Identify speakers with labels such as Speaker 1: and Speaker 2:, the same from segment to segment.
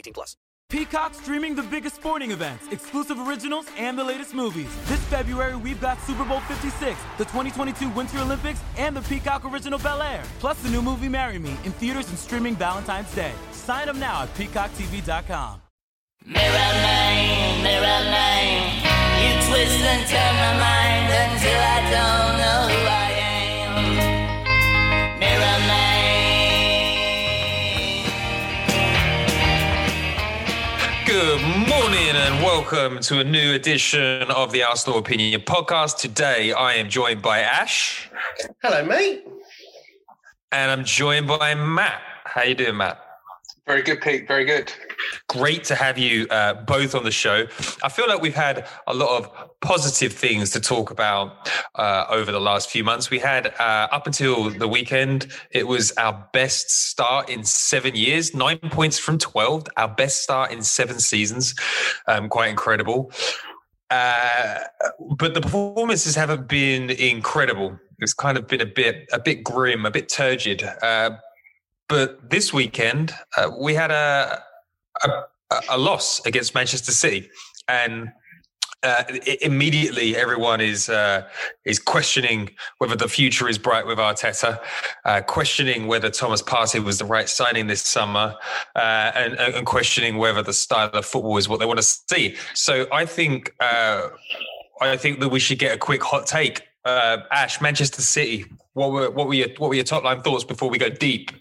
Speaker 1: 18 plus.
Speaker 2: Peacock streaming the biggest sporting events, exclusive originals, and the latest movies. This February, we've got Super Bowl 56, the 2022 Winter Olympics, and the Peacock original Bel Air. Plus the new movie Marry Me in theaters and streaming Valentine's Day. Sign up now at peacocktv.com.
Speaker 3: Mirror man, mirror man, you twist and turn my mind until I don't know
Speaker 4: Good morning and welcome to a new edition of the Arsenal Opinion podcast. Today I am joined by Aash
Speaker 5: Hello, mate.
Speaker 4: and I'm joined by Matt. How you doing, Matt?
Speaker 5: Very good, Pete. Very good.
Speaker 4: Great to have you uh, both on the show. I feel like we've had a lot of positive things to talk about uh, over the last few months. We had uh, up until the weekend, it was our best start in seven years, nine points from 12, our best start in seven seasons. Um, quite incredible. Uh, but the performances haven't been incredible. It's kind of been a bit, a bit grim, a bit turgid. Uh, but this weekend, uh, we had a, a a loss against Manchester City, and uh, immediately everyone is uh, is questioning whether the future is bright with Arteta, uh, questioning whether Thomas Partey was the right signing this summer, uh, and, and questioning whether the style of football is what they want to see. So I think uh, I think that we should get a quick hot take. Uh, Aash, Manchester City. What were what were your what were your top line thoughts before we go deep?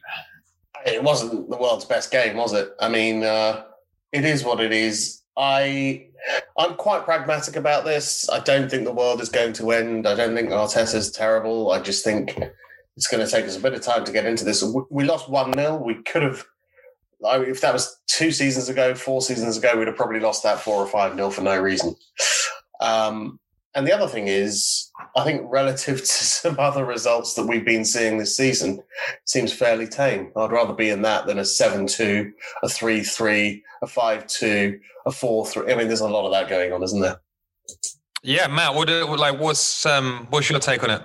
Speaker 5: It wasn't the world's best game, was it? I mean, uh, it is what it is. I, I'm quite pragmatic about this. I don't think the world is going to end. I don't think Arteta's terrible. I just think it's going to take us a bit of time to get into this. We- lost one 0 We could have. I- If that was two seasons ago, four seasons ago, we'd have probably lost that four or five nil for no reason. Um, and the other thing is, I think relative to some other results that we've been seeing this season, seems fairly tame. I'd rather be in that than a 7 2, a 3 3, a 5 2, a 4 3. I mean, there's a lot of that going on, isn't there?
Speaker 4: Yeah, Matt. What like what's um what's your take on it?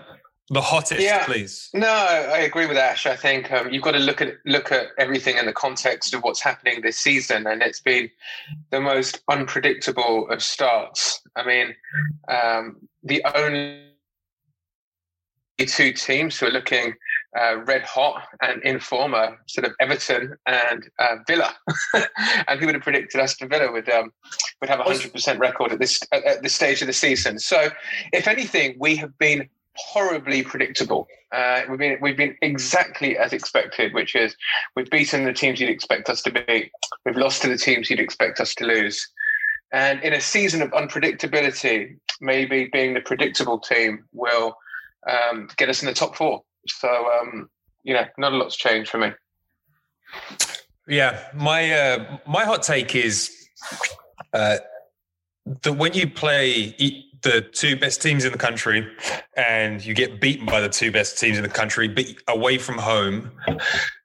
Speaker 4: The hottest,
Speaker 6: Yeah.
Speaker 4: please.
Speaker 6: No, I agree with Aash. I think um, you've got to look at look at everything in the context of what's happening this season, and it's been the most unpredictable of starts. I mean, um, the only two teams who are looking uh, red hot and in form are sort of Everton and uh, Villa. and who would have predicted Aston Villa would um, would have a hundred percent record at this at, at this stage of the season? So, if anything, we have been horribly predictable. Uh, we've been we've been exactly as expected, which is we've beaten the teams you'd expect us to beat. We've lost to the teams you'd expect us to lose. And in a season of unpredictability, maybe being the predictable team will um, get us in the top four. So um, you know, not a lot's changed for me.
Speaker 4: Yeah, my uh, my hot take is uh, that when you play the two best teams in the country and you get beaten by the two best teams in the country, but away from home,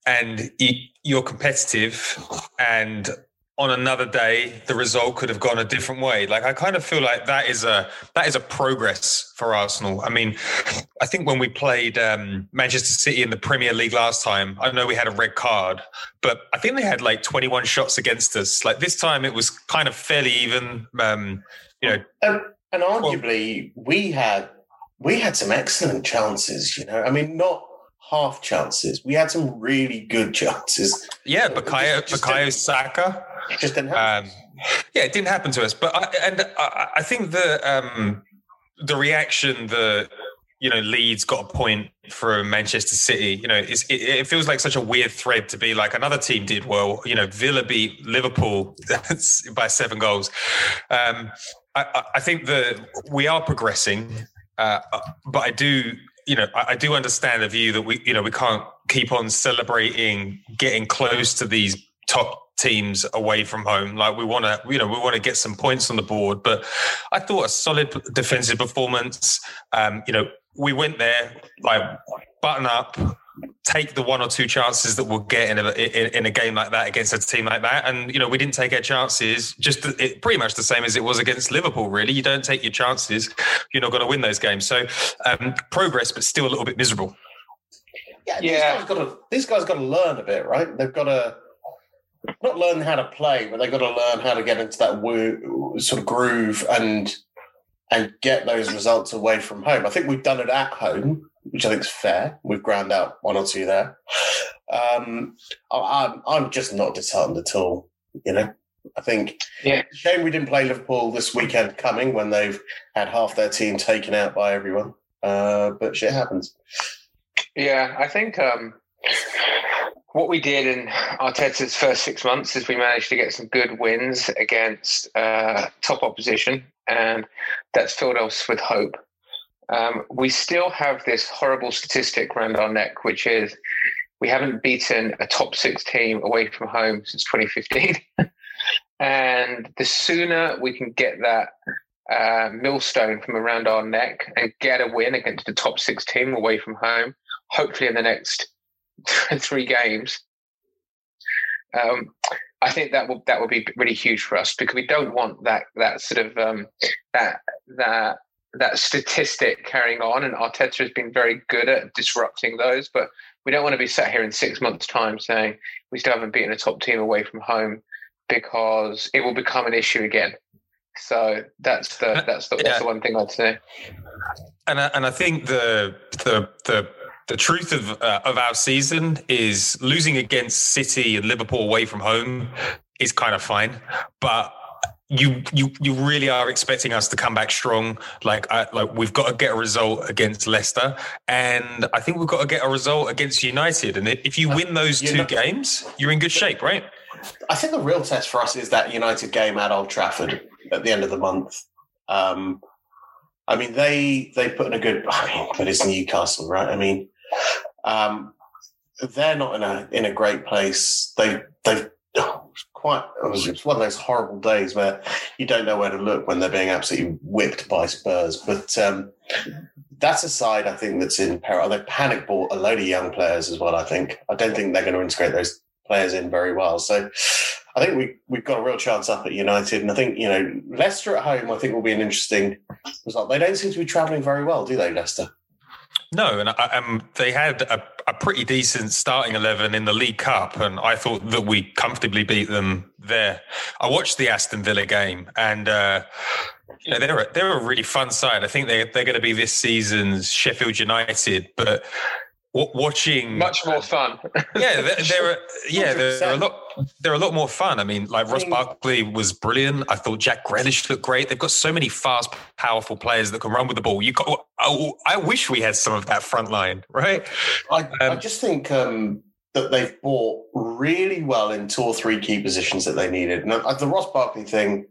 Speaker 4: and you, you're competitive and on another day the result could have gone a different way. Like i kind of feel like that is a that is a progress for arsenal. I mean i think when we played um, manchester city in the premier league last time i know we had a red card but i think they had like 21 shots against us. Like this time it was kind of fairly even um, you know.
Speaker 5: And, and arguably we had we had some excellent chances you know i mean not half chances we had some really good chances
Speaker 4: yeah Bukayo, Bukayo Saka
Speaker 5: just didn't happen.
Speaker 4: Um, yeah, it didn't happen to us. But I, and I, I think the um, the reaction the you know Leeds got a point from Manchester City. You know, it, it, feels like such a weird thread to be like another team did well. You know, Villa beat Liverpool by seven goals. Um, I, I, think that we are progressing, uh, but I do. You know, I, I do understand the view that we, you know, we can't keep on celebrating getting close to these top teams away from home. Like we want to, you know, we want to get some points on the board. But I thought a solid defensive performance. Um, you know, we went there like button up, take the one or two chances that we'll get in a in, in, a game like that against a team like that. And you know, we didn't take our chances. Just it, pretty much the same as it was against Liverpool. Really, you don't take your chances, you're not going to win those games. So um, progress, but still a little bit miserable.
Speaker 5: Yeah, yeah. These guys got to these guys got to learn a bit, right? They've got to not learn how to play, but they've got to learn how to get into that woo, sort of groove and and get those results away from home. I think we've done it at home, which I think is fair. We've ground out one or two there. Um, I'm I'm just not disheartened at all. You know, I think
Speaker 6: yeah,
Speaker 5: shame we didn't play Liverpool this weekend coming when they've had half their team taken out by everyone. Uh, but shit happens.
Speaker 6: Yeah, I think um, what we did in Arteta's first six months is we managed to get some good wins against uh, top opposition, and that's filled us with hope. Um, we still have this horrible statistic around our neck, which is we haven't beaten a top six team away from home since 2015. and the sooner we can get that uh, millstone from around our neck and get a win against the top six team away from home, hopefully in the next three games, um, I think that will that will be really huge for us because we don't want that that sort of um, that that that statistic carrying on. And Arteta has been very good at disrupting those, but we don't want to be sat here in six months' time saying we still haven't beaten a top team away from home because it will become an issue again. So that's the that's the, yeah. that's the one thing I'd say.
Speaker 4: And I, and I think the the the the truth of uh, of our season is losing against City and Liverpool away from home is kind of fine, but you you you really are expecting us to come back strong. Like I, like we've got to get a result against Leicester, and I think we've got to get a result against United. And if you win those two games, you're in good shape, right?
Speaker 5: I think the real test for us is that United game at Old Trafford at the end of the month. Um, I mean, they they put in a good. I mean, but it's Newcastle, right? I mean, um, they're not in a in a great place. They they've quite it was, one of those horrible days where you don't know where to look when they're being absolutely whipped by Spurs. But um, that's a side I think that's in peril. They panic bought a load of young players as well. I think I don't think they're going to integrate those players in very well. So I think we we've got a real chance up at United, and I think you know Leicester at home. I think will be an interesting result. They don't seem to be travelling very well, do they, Leicester?
Speaker 4: No, and I, um, they had a, a, pretty decent starting eleven in the League Cup, and I thought that we comfortably beat them there. I watched the Aston Villa game, and uh, you know they're a, they're a really fun side. I think they they're going to be this season's Sheffield United, but watching
Speaker 6: much more fun.
Speaker 4: yeah, they're, they're yeah they're, they're, a lot they're a lot more fun. I mean, like Ross Barkley was brilliant. I thought Jack Grealish looked great. They've got so many fast, powerful players that can run with the ball. You got, I, I wish we had some of that front line, right?
Speaker 5: I, um, I just think um, that they've bought really well in two or three key positions that they needed. And uh, the Ross Barkley thing.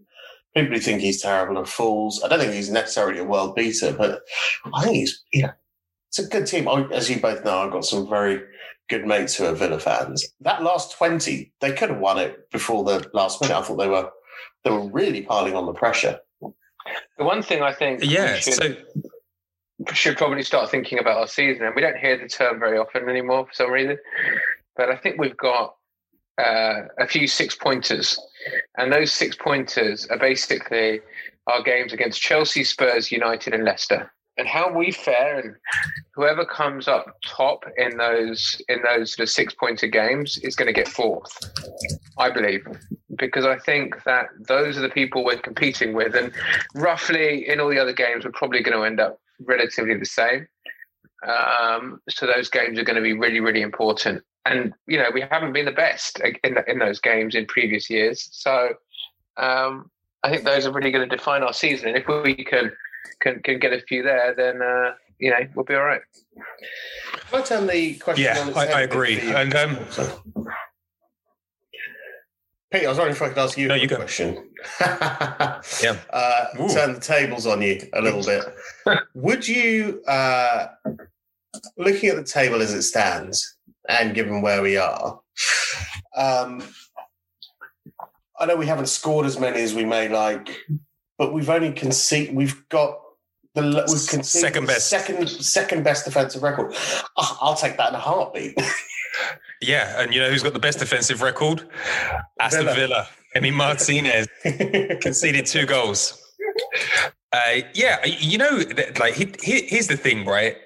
Speaker 5: People think he's terrible and fools. I don't think he's necessarily a world beater, but I think he's, you know, it's a good team. As you both know, I've got some very good mates who are Villa fans. That last twenty, they could have won it before the last minute. I thought they were they were really piling on the pressure.
Speaker 6: The one thing I think,
Speaker 4: yeah, should, so
Speaker 6: should probably start thinking about our season, and we don't hear the term very often anymore for some reason. But I think we've got uh, a few six pointers, and those six pointers are basically our games against Chelsea, Spurs, United, and Leicester. And how we fare, and whoever comes up top in those in those sort of six pointer games is going to get fourth, I believe, because I think that those are the people we're competing with, and roughly in all the other games, we're probably going to end up relatively the same. Um, so those games are going to be really, really important. And you know, we haven't been the best in in those games in previous years. So um, I think those are really going to define our season. And if we can can can get a few there, then uh, you know we'll be all right.
Speaker 5: If I turn the question,
Speaker 4: Yeah,
Speaker 5: on its
Speaker 4: I,
Speaker 5: head
Speaker 4: I
Speaker 5: a
Speaker 4: agree. And um,
Speaker 5: Pete, I was wondering if I could ask you a question.
Speaker 4: yeah.
Speaker 5: Uh,
Speaker 4: Ooh.
Speaker 5: turn the tables on you a little bit. Would you, uh, looking at the table as it stands, and given where we are, um, I know we haven't scored as many as we may like, but we've only conceded. We've got the we've conceded
Speaker 4: Second best.
Speaker 5: second second best defensive record. Ah, I'll take that in a heartbeat.
Speaker 4: Yeah, and you know who's got the best defensive record? Aston
Speaker 5: Villa.
Speaker 4: Villa. Emi Martinez conceded two goals. Uh, yeah, you know, like he, he, here's the thing, right?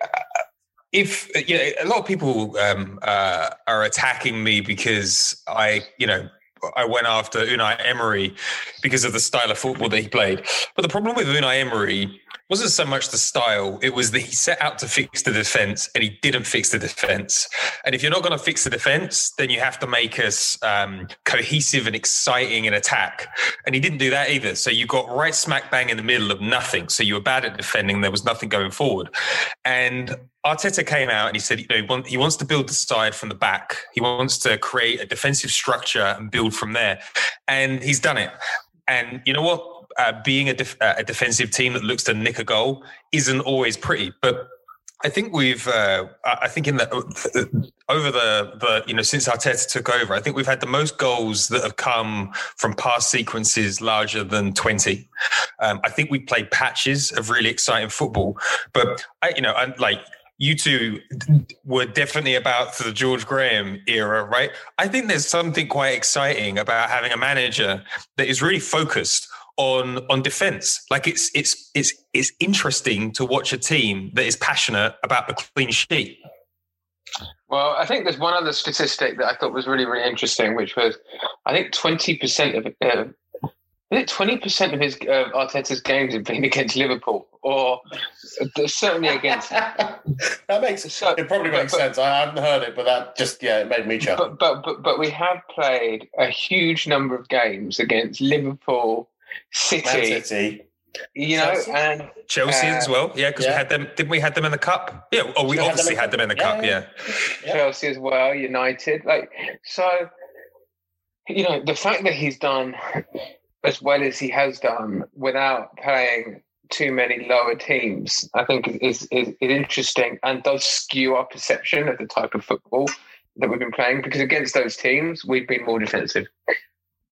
Speaker 4: If you know, a lot of people um, uh, are attacking me because I, you know, I went after Unai Emery because of the style of football that he played. But the problem with Unai Emery wasn't so much the style; it was that he set out to fix the defense and he didn't fix the defense. And if you're not going to fix the defense, then you have to make us um, cohesive and exciting in attack. And he didn't do that either. So you got right smack bang in the middle of nothing. So you were bad at defending. There was nothing going forward. And Arteta came out and he said, you know, he, want, he wants to build the side from the back. He wants to create a defensive structure and build from there. And he's done it. And you know what? Uh, being a, def- uh, a defensive team that looks to nick a goal isn't always pretty, but I think we've. Uh, I think in the over the the you know since Arteta took over, I think we've had the most goals that have come from pass sequences larger than twenty. Um, I think we played patches of really exciting football, but I, you know, and like you two were definitely about the George Graham era, right? I think there's something quite exciting about having a manager that is really focused on on defense. Like it's it's it's it's interesting to watch a team that is passionate about the clean sheet.
Speaker 6: Well, I think there's one other statistic that I thought was really, really interesting, which was I think 20% of uh, I think 20% of his uh, Arteta's games have been against Liverpool, or certainly against.
Speaker 5: that makes it probably
Speaker 6: but-
Speaker 5: makes
Speaker 6: but-
Speaker 5: sense. I haven't heard it, but that just yeah, it made me chuckle.
Speaker 6: But, but but but we have played a huge number of games against Liverpool, City,
Speaker 5: Man City.
Speaker 6: you know,
Speaker 5: Chelsea?
Speaker 6: and
Speaker 4: Chelsea
Speaker 6: uh,
Speaker 4: as well, yeah, because we had them. Didn't we had them in the cup? Yeah, oh, we
Speaker 5: We had them
Speaker 4: obviously
Speaker 5: in-
Speaker 4: had them in the
Speaker 5: yeah,
Speaker 4: cup.
Speaker 5: yeah.
Speaker 4: Yeah,
Speaker 6: Chelsea as well, United. Like so, you know, the fact that he's done as well as he has done without playing too many lower teams, I think is is, is interesting and does skew our perception of the type of football that we've been playing. Because against those teams, we've been more defensive.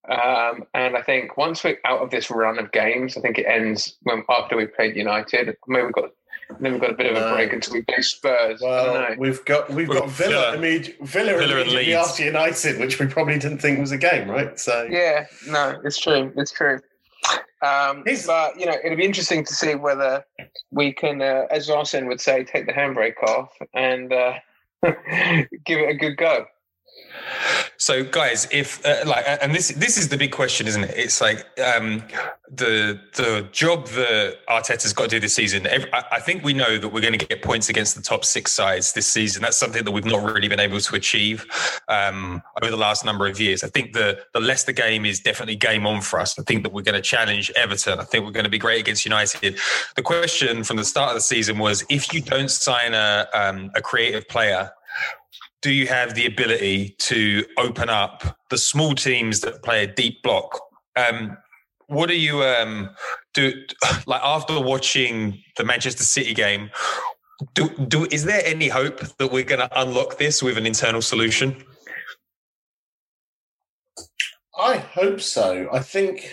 Speaker 6: Um, and I think once we're out of this run of games, I think it ends when after we played United. Maybe we've got then we've got a bit of a break until we play Spurs. I don't
Speaker 5: Well,
Speaker 6: know.
Speaker 5: we've got we've
Speaker 4: We've
Speaker 5: got
Speaker 4: got
Speaker 5: Villa,
Speaker 4: Villa.
Speaker 5: immedi- Villa,
Speaker 4: Villa and
Speaker 5: immediately
Speaker 4: Leeds.
Speaker 5: after United, which we probably didn't think was a game, right? So
Speaker 6: Yeah, no, it's true. It's true. Um, but you know, it'll be interesting to see whether we can, uh, as Arsene would say, take the handbrake off and uh, give it a good go.
Speaker 4: So, guys, if uh, like, and this this is the big question, isn't it? It's like um, the the job that Arteta's got to do this season. ev I I think we know that we're going to get points against the top six sides this season. That's something that we've not really been able to achieve um, over the last number of years. I think the the Leicester game is definitely game on for us. I think that we're going to challenge Everton. I think we're going to be great against United. The question from the start of the season was: if you don't sign a um, a creative player do you have the ability to open up the small teams that play a deep block? Um, what do you um, do? Like after watching the Manchester City game, do, do is there any hope that we're going to unlock this with an internal solution?
Speaker 5: I hope so. I think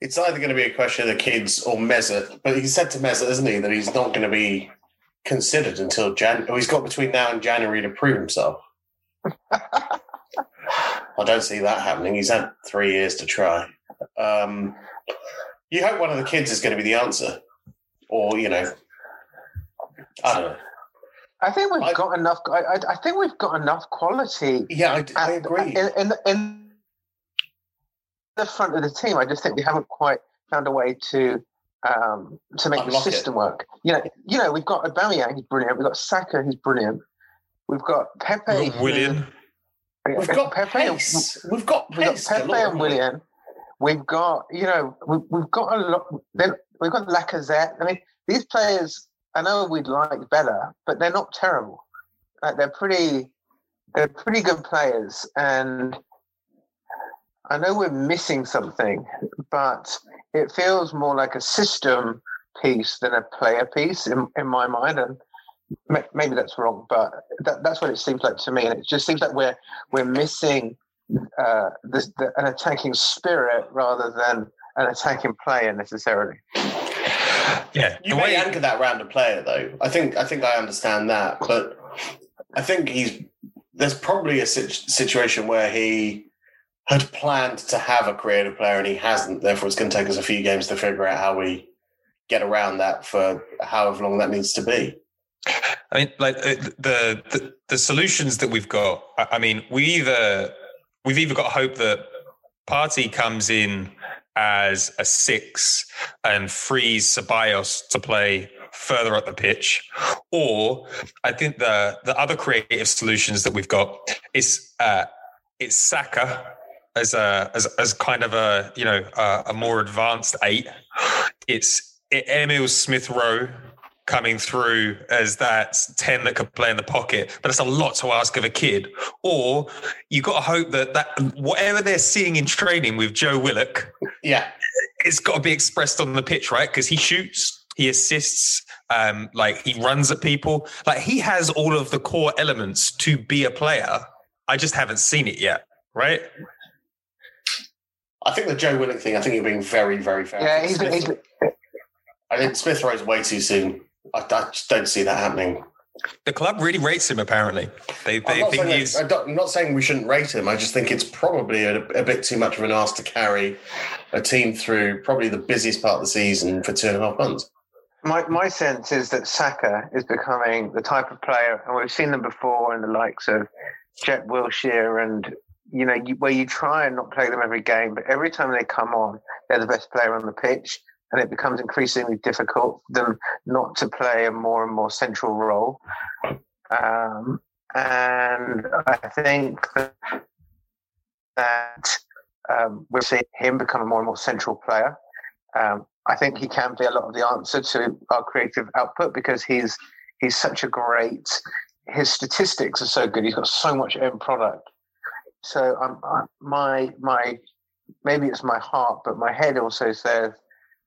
Speaker 5: it's either going to be a question of the kids or Mesut. But he said to Mesut, isn't he, that he's not going to be considered until Jan. Oh, he's got between now and January to prove himself. I don't see that happening. He's had three years to try. Um, you hope one of the kids is going to be the answer, or you know, I don't know.
Speaker 6: I think we've got enough. I, I, I think we've got enough quality.
Speaker 5: Yeah, I, I agree.
Speaker 6: In, in, in the front of the team, I just think we haven't quite found a way to um, to make
Speaker 5: Unlock
Speaker 6: the
Speaker 5: it.
Speaker 6: system work. You know, you know, we've got Aubameyang, he's brilliant. We've got Saka, who's brilliant. We've got Pepe,
Speaker 4: Willian.
Speaker 5: We've got
Speaker 6: Pepe.
Speaker 5: pace. We've got
Speaker 6: We've got. Pepe
Speaker 5: galore,
Speaker 6: and? Willian. We've got, you know, we've, we've got a lot. Then we've got Lacazette. I mean, these players. I know we'd like better, but they're not terrible. Like they're pretty, they're pretty good players, and I know we're missing something, but it feels more like a system piece than a player piece in, in my mind. And maybe that's wrong, but that, that's what it seems like to me. And it just seems like we're we're missing uh, this, the, an attacking spirit rather than an attacking player necessarily.
Speaker 4: Yeah,
Speaker 5: You may anchor that round a player, though. I think I think I understand that, but I think he's there's probably a sit- situation where he had planned to have a creative player and he hasn't. Therefore, it's going to take us a few games to figure out how we get around that for however long that needs to be.
Speaker 4: I mean, like uh, the the, the solutions that we've got. I mean, we either we've either got hope that Partey comes in as a six and frees Ceballos to play further up the pitch, or I think the the other creative solutions that we've got is uh, it's Saka as a as as kind of a you know a, a more advanced eight. It's Emil Smith Rowe coming through as that 10 that could play in the pocket but it's a lot to ask of a kid. Or you got to hope that that whatever they're seeing in training with joe willock
Speaker 5: yeah.
Speaker 4: it's got to be expressed on the pitch right? Because he shoots he assists um like he runs at people. Like he has all of the core elements to be a player. I just haven't seen it yet right
Speaker 5: I think the Joe Willock thing. I think you're being very, very fair.
Speaker 6: Yeah,
Speaker 5: I think
Speaker 6: he's,
Speaker 5: Smith,
Speaker 6: he's
Speaker 5: I think Smith Rowe's way too soon. I, I just don't see that happening.
Speaker 4: the club really rates him apparently they,
Speaker 5: I'm not,
Speaker 4: think
Speaker 5: saying
Speaker 4: he's
Speaker 5: that, I'm not saying we shouldn't rate him. I just think it's probably a, a bit too much of an ask to carry a team through probably the busiest part of the season for two and a half months.
Speaker 6: my, my sense is that Saka is becoming the type of player, and we've seen them before in the likes of Jack Wilshere and you know you, where you try and not play them every game, but every time they come on, they're the best player on the pitch, and it becomes increasingly difficult for them not to play a more and more central role. Um, and I think that, um, we're seeing him become a more and more central player. Um, I think he can be a lot of the answer to our creative output because he's he's such a great. His statistics are so good. He's got so much end product. So um, I- my my maybe it's my heart, but my head also says,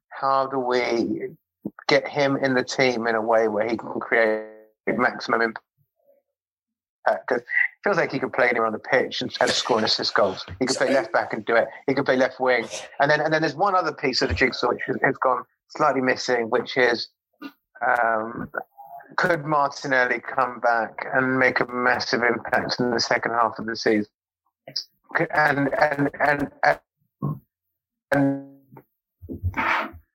Speaker 6: how do we get him in the team in a way where he can create maximum impact? Because it feels like he could play anywhere on the pitch and, and score and assist goals. He could play left back and do it. He could play left wing, and then and then there's one other piece of the jigsaw which has, has gone slightly missing, which is um, could Martinelli come back and make a massive impact in the second half of the season? And and and and, and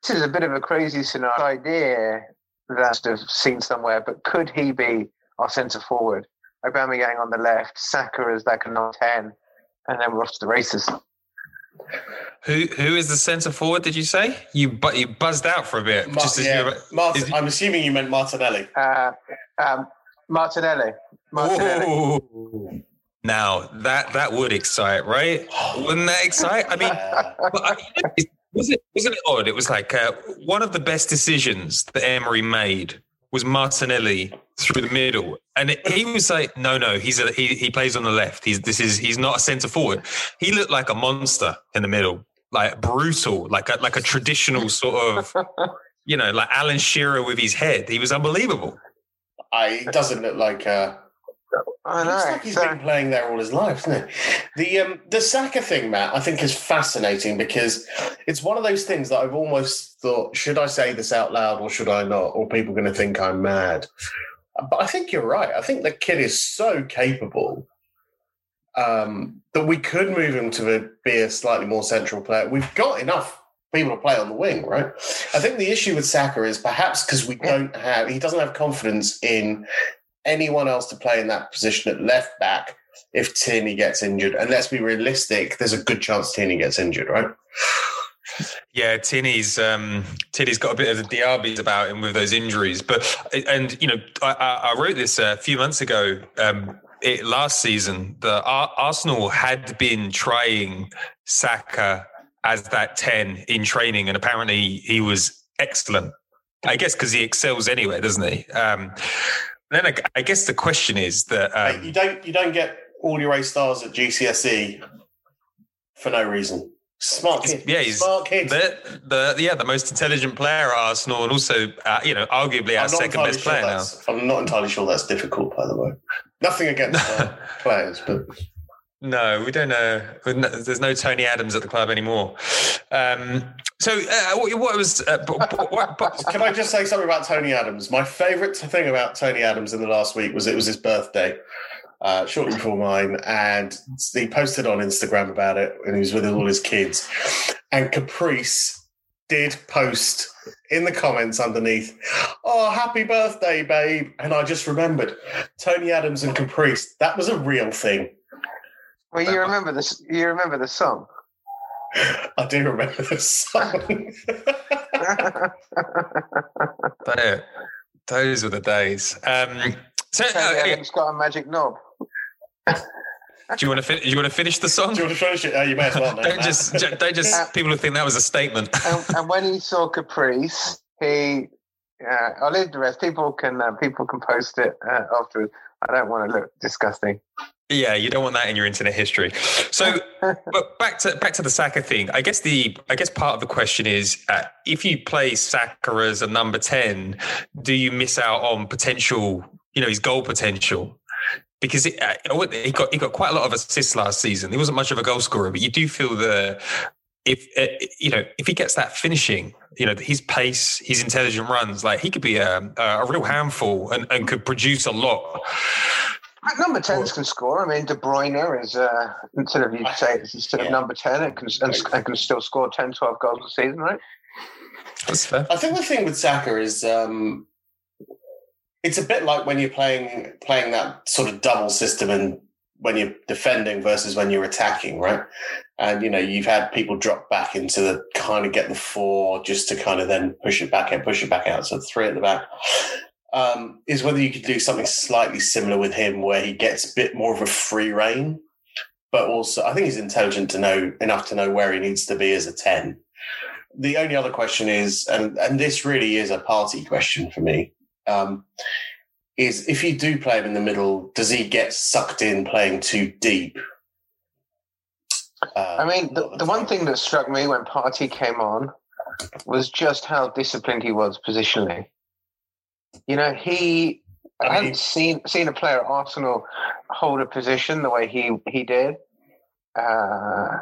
Speaker 6: this is a bit of a crazy scenario idea that I've seen somewhere, but could he be our centre forward? Aubameyang on the left, Saka as like a number ten, and then we're off to the races.
Speaker 4: who who is the centre forward did you say you but you buzzed out for a bit
Speaker 5: Mar-
Speaker 4: just as
Speaker 5: yeah,
Speaker 4: you were,
Speaker 5: Mart- I'm assuming you meant Martinelli.
Speaker 6: Uh, um, Martinelli. Martinelli.
Speaker 4: Ooh. Now that that would excite, right? Wouldn't that excite? I mean, I, was it wasn't it odd? It was like uh, one of the best decisions that Emery made was Martinelli through the middle, and it, he was like, "No, no, he's a, he he plays on the left. He's this is he's not a centre forward. He looked like a monster in the middle, like brutal, like a like a traditional sort of, you know, like Alan Shearer with his head. He was unbelievable.
Speaker 5: I, it doesn't look like. Uh,
Speaker 6: I
Speaker 5: looks like he's
Speaker 6: So-
Speaker 5: been playing there all his life, doesn't it? The um, the Saka thing, Matt, I think is fascinating because it's one of those things that I've almost thought: should I say this out loud or should I not? Or people going to think I'm mad? But I think you're right. I think the kid is so capable. um, that we could move him to be a slightly more central player. We've got enough people to play on the wing, right? I think the issue with Saka is perhaps because we don't have, he doesn't have confidence in anyone else to play in that position at left back if Tierney gets injured. And let's be realistic, there's a good chance Tierney gets injured, right?
Speaker 4: Yeah, Tierney's um, Tierney's got a bit of the Diaby's about him with those injuries, but and you know I, I wrote this a few months ago. Um, it, last season, the Arsenal had been trying Saka as that ten in training, and apparently he was excellent. I guess because he excels anyway, doesn't he? Um, then I, I, guess the question is that um,
Speaker 5: you don't you don't get all your A stars at GCSE for no reason. Smart kid.
Speaker 4: Yeah, he's
Speaker 5: smart kid.
Speaker 4: The, the yeah the most intelligent player at Arsenal, and also uh, you know arguably our second best
Speaker 5: sure
Speaker 4: player now.
Speaker 5: I'm not entirely sure that's difficult, by the way. Nothing against uh, players, but
Speaker 4: no, we don't know. There's no Tony Adams at the club anymore. Um, so, uh, what, was? Uh, what, what,
Speaker 5: Can I just say something about Tony Adams? My favourite thing about Tony Adams in the last week was it was his birthday, uh, shortly before mine, and he posted on Instagram about it, and he was with all his kids. And Caprice did post in the comments underneath, "Oh, happy birthday, babe!" And I just remembered Tony Adams and Caprice. That was a real thing.
Speaker 6: Well, you remember this. You remember the song.
Speaker 5: I do remember the song.
Speaker 4: but, those were the days. Um, so,
Speaker 6: uh, it's got a magic knob.
Speaker 4: Do you want to fin- you want to finish the song?
Speaker 5: Do you want to finish it? Oh, you may as well.
Speaker 4: don't just don't just people who think that was a statement.
Speaker 6: and, and, when he saw Caprice, he uh, I'll leave the rest. People can uh, people can post it uh, afterwards. I don't want to look disgusting.
Speaker 4: Yeah, you don't want that in your internet history. So, but back to back to the Saka thing. I guess the I guess part of the question is uh, if you play Saka as a number ten, do you miss out on potential? You know, his goal potential because it, uh, he got he got quite a lot of assists last season. He wasn't much of a goal scorer, but you do feel the if uh, you know if he gets that finishing, you know his pace, his intelligent runs, like he could be a, a real handful and, and could produce a lot.
Speaker 6: Number 10s can score. I mean, De Bruyne is, uh, instead of you say, instead yeah. of number 10, it can, and, and, can still score 10, 12 goals a season, right?
Speaker 4: That's fair.
Speaker 5: I think the thing with Saka is um, it's a bit like when you're playing playing that sort of double system and when you're defending versus when you're attacking, right? And you know, you've had people drop back into the kind of get the four just to kind of then push it back and push it back out. So three at the back um, is whether you could do something slightly similar with him where he gets a bit more of a free reign, but also I think he's intelligent to know enough to know where he needs to be as a 10. The only other question is, and, and this really is a party question for me, um, is if you do play him in the middle, does he get sucked in playing too deep?
Speaker 6: Uh, I mean, the, the one thing that struck me when Partey came on was just how disciplined he was positionally. You know, he I, I haven't seen seen a player at Arsenal hold a position the way he he did. Uh,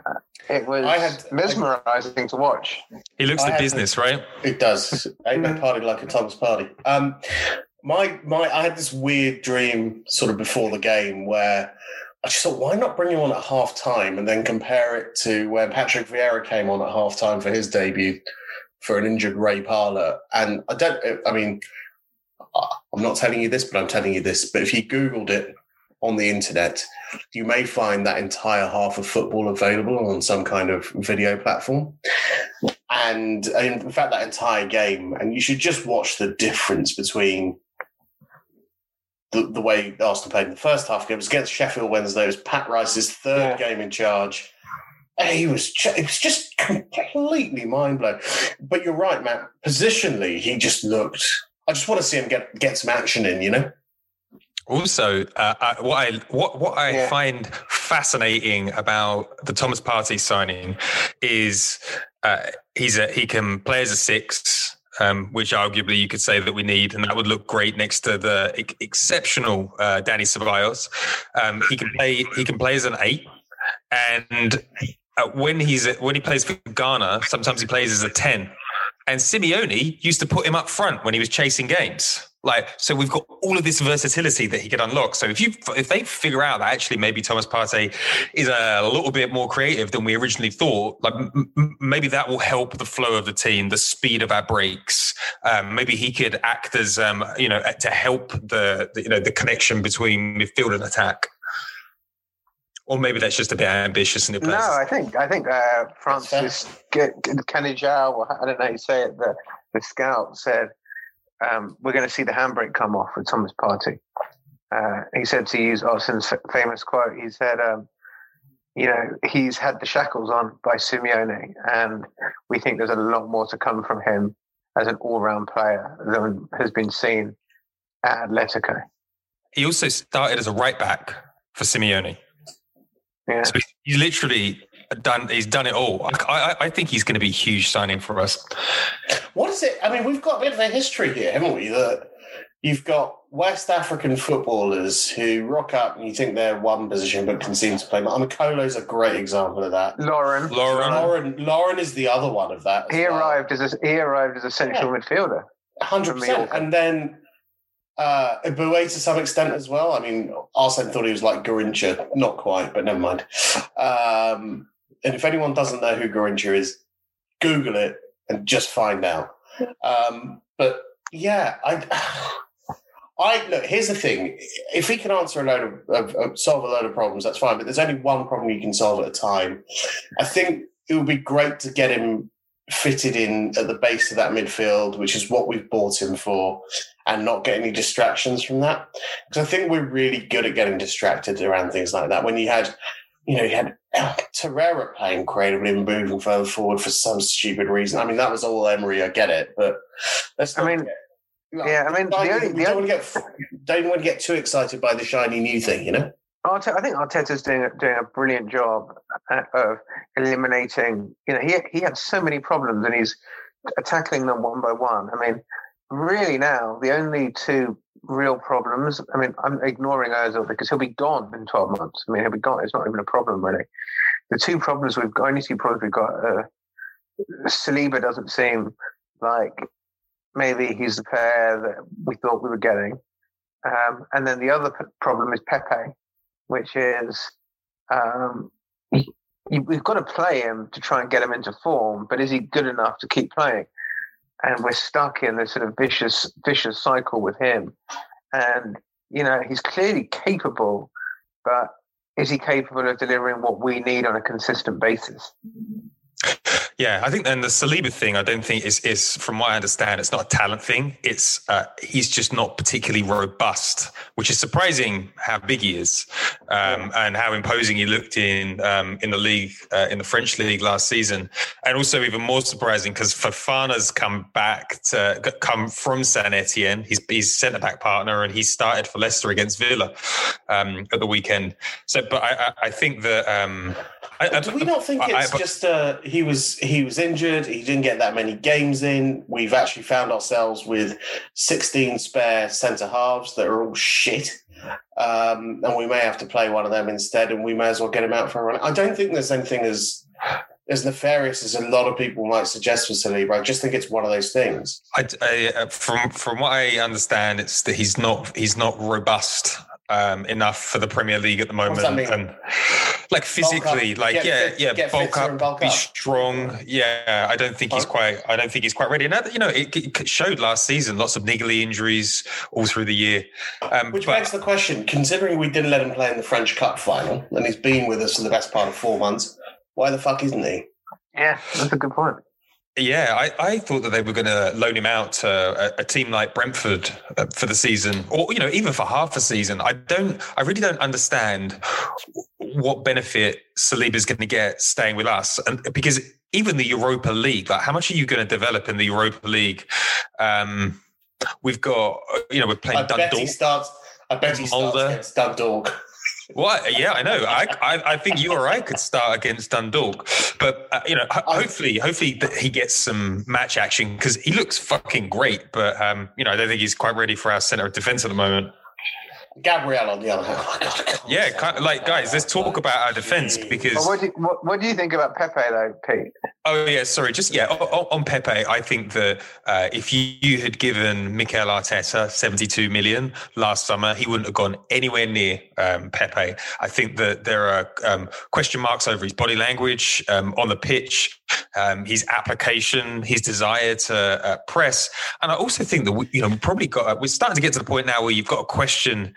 Speaker 6: it was had, mesmerizing I, to watch.
Speaker 4: He looks I the business, right?
Speaker 5: It does. Ain't no party like a Thomas Partey. Um, my my, I had this weird dream sort of before the game where I just thought, why not bring him on at half time and then compare it to when Patrick Vieira came on at half time for his debut for an injured Ray Parlour. And I don't, I mean, I'm not telling you this, but I'm telling you this. But if you Googled it on the internet, you may find that entire half of football available on some kind of video platform. And in fact, that entire game, and you should just watch the difference between the, the way Arsenal played in the first half game. It was against Sheffield Wednesday. It was Pat Rice's third yeah. game in charge. And he was just, it was just completely mind blowing. But you're right, Matt. Positionally, he just looked I just want to see him get get some action in, you know.
Speaker 4: Also, uh, I, what I what what I yeah. find fascinating about the Thomas Partey signing is uh, he's a he can play as a six, um, which arguably you could say that we need, and that would look great next to the ex- exceptional uh, Dani Ceballos. Um, he can play he can play as an eight, and uh, when he's when he plays for Ghana, sometimes he plays as a ten. And Simeone used to put him up front when he was chasing games. Like, so we've got all of this versatility that he could unlock. So if you if they figure out that actually maybe Thomas Partey is a little bit more creative than we originally thought, like m- maybe that will help the flow of the team, the speed of our breaks. Um, maybe he could act as um, you know to help the, the you know the connection between midfield and attack. Or maybe that's just a bit ambitious and it
Speaker 6: No, I think I think uh, Francis Cagigao, or I don't know how you say it, the, the scout said, um, we're going to see the handbrake come off with Thomas Partey. Uh, he said to use Arsenal's f- famous quote, he said, um, you know, he's had the shackles on by Simeone, and we think there's a lot more to come from him as an all-round player than has been seen at Atletico.
Speaker 4: He also started as a right back for Simeone.
Speaker 6: Yeah.
Speaker 4: So he's literally done. He's done it all. I, I, I think he's going to be a huge signing for us.
Speaker 5: What is it? I mean, we've got a bit of a history here, haven't we? That you've got West African footballers who rock up and you think they're one position but can seem to play. Amicolo's a colos, a great example of that.
Speaker 6: Lauren,
Speaker 4: Lauren,
Speaker 5: Lauren, Lauren is the other one of that.
Speaker 6: he arrived as a, he arrived as a central midfielder.
Speaker 5: Hundred percent. And then uh to some extent as well. I mean, Arsene thought he was like Garrincha, not quite, but never mind. Um, and if anyone doesn't know who Garrincha is, Google it and just find out. Um, but yeah, I. I look. Here's the thing: if he can answer a load of, of solve a load of problems, that's fine. But there's only one problem you can solve at a time. I think it would be great to get him fitted in at the base of that midfield, which is what we've bought him for, and not get any distractions from that. Because I think we're really good at getting distracted around things like that. When you had, you know, you had Torreira playing creatively and moving further forward for some stupid reason. I mean, that was all Emery. I get it, but let's.
Speaker 6: I mean, yeah, I mean, the only, the
Speaker 5: don't
Speaker 6: only,
Speaker 5: want to get don't want to get too excited by the shiny new thing, you know.
Speaker 6: Arteta, I think Arteta's doing doing a brilliant job uh, of eliminating. You know, he he had so many problems, and he's uh, tackling them one by one. I mean, really now the only two real problems. I mean, I'm ignoring Ozil because he'll be gone in 12 months. I mean, he'll be gone. It's not even a problem really. The two problems we've got, only two problems we've got. Uh, Saliba doesn't seem like maybe he's the player that we thought we were getting. Um, and then the other p- problem is Pepe, which is um, we've got to play him to try and get him into form, but is he good enough to keep playing? And we're stuck in this sort of vicious, vicious cycle with him. And you know, he's clearly capable, but is he capable of delivering what we need on a consistent basis?
Speaker 4: Yeah, I think then the Saliba thing, I don't think is is from what I understand, it's not a talent thing. It's uh, he's just not particularly robust, which is surprising how big he is um, and how imposing he looked in um, in the league uh, in the French league last season, and also even more surprising because Fofana's come back to come from Saint Etienne. He's he's centre back partner and he started for Leicester against Villa um, at the weekend. So, but I I, I think that. Um, I,
Speaker 5: Do we not think it's
Speaker 4: I-
Speaker 5: just uh, he was he was injured? He didn't get that many games in. We've actually found ourselves with sixteen spare centre halves that are all shit, um, and we may have to play one of them instead. And we may as well get him out for a run. I don't think there's anything as as nefarious as a lot of people might suggest for Saliba. I just think it's one of those things.
Speaker 4: I, I, uh, from from what I understand, it's that he's not he's not robust um, enough for the Premier League at the moment,
Speaker 5: What's that mean?
Speaker 4: and like physically, like
Speaker 5: get
Speaker 4: yeah,
Speaker 5: fit-
Speaker 4: yeah,
Speaker 5: get
Speaker 4: bulk up,
Speaker 5: and bulk
Speaker 4: be
Speaker 5: up.
Speaker 4: strong. Yeah, I don't think he's quite. I don't think he's quite ready. And that, you know, it, it showed last season lots of niggly injuries all through the year. Um,
Speaker 5: Which
Speaker 4: but-
Speaker 5: begs the question: considering we didn't let him play in the French Cup final, and he's been with us for the best part of four months, why the fuck isn't he?
Speaker 6: Yeah, that's a good point.
Speaker 4: Yeah, I, I thought that they were going to loan him out to a, a team like Brentford uh, for the season, or you know, even for half a season. I don't, I really don't understand what benefit Saliba is going to get staying with us, and because even the Europa League, like how much are you going to develop in the Europa League? Um, we've got, you know, we're playing
Speaker 5: I bet he starts. I bet he starts
Speaker 4: Mulder.
Speaker 5: against Dundalk.
Speaker 4: What? Yeah, I know. I, I, I think you or I could start against Dundalk, but uh, you know, ho- hopefully, hopefully that he gets some match action because he looks fucking great. But um, you know, I don't think he's quite ready for our centre of defence at the moment.
Speaker 5: Gabriel, on the other hand, oh my god, I
Speaker 4: Yeah, kind of, like guys, let's talk about our defence because
Speaker 6: But what do you, what, what do you think about Pepe though, Pete?
Speaker 4: Oh yeah, sorry. Just yeah, on, on Pepe, I think that uh, if you, you had given Mikel Arteta seventy-two million last summer, he wouldn't have gone anywhere near um, Pepe. I think that there are um, question marks over his body language um, on the pitch, um, his application, his desire to uh, press, and I also think that we, you know we probably got we're starting to get to the point now where you've got a question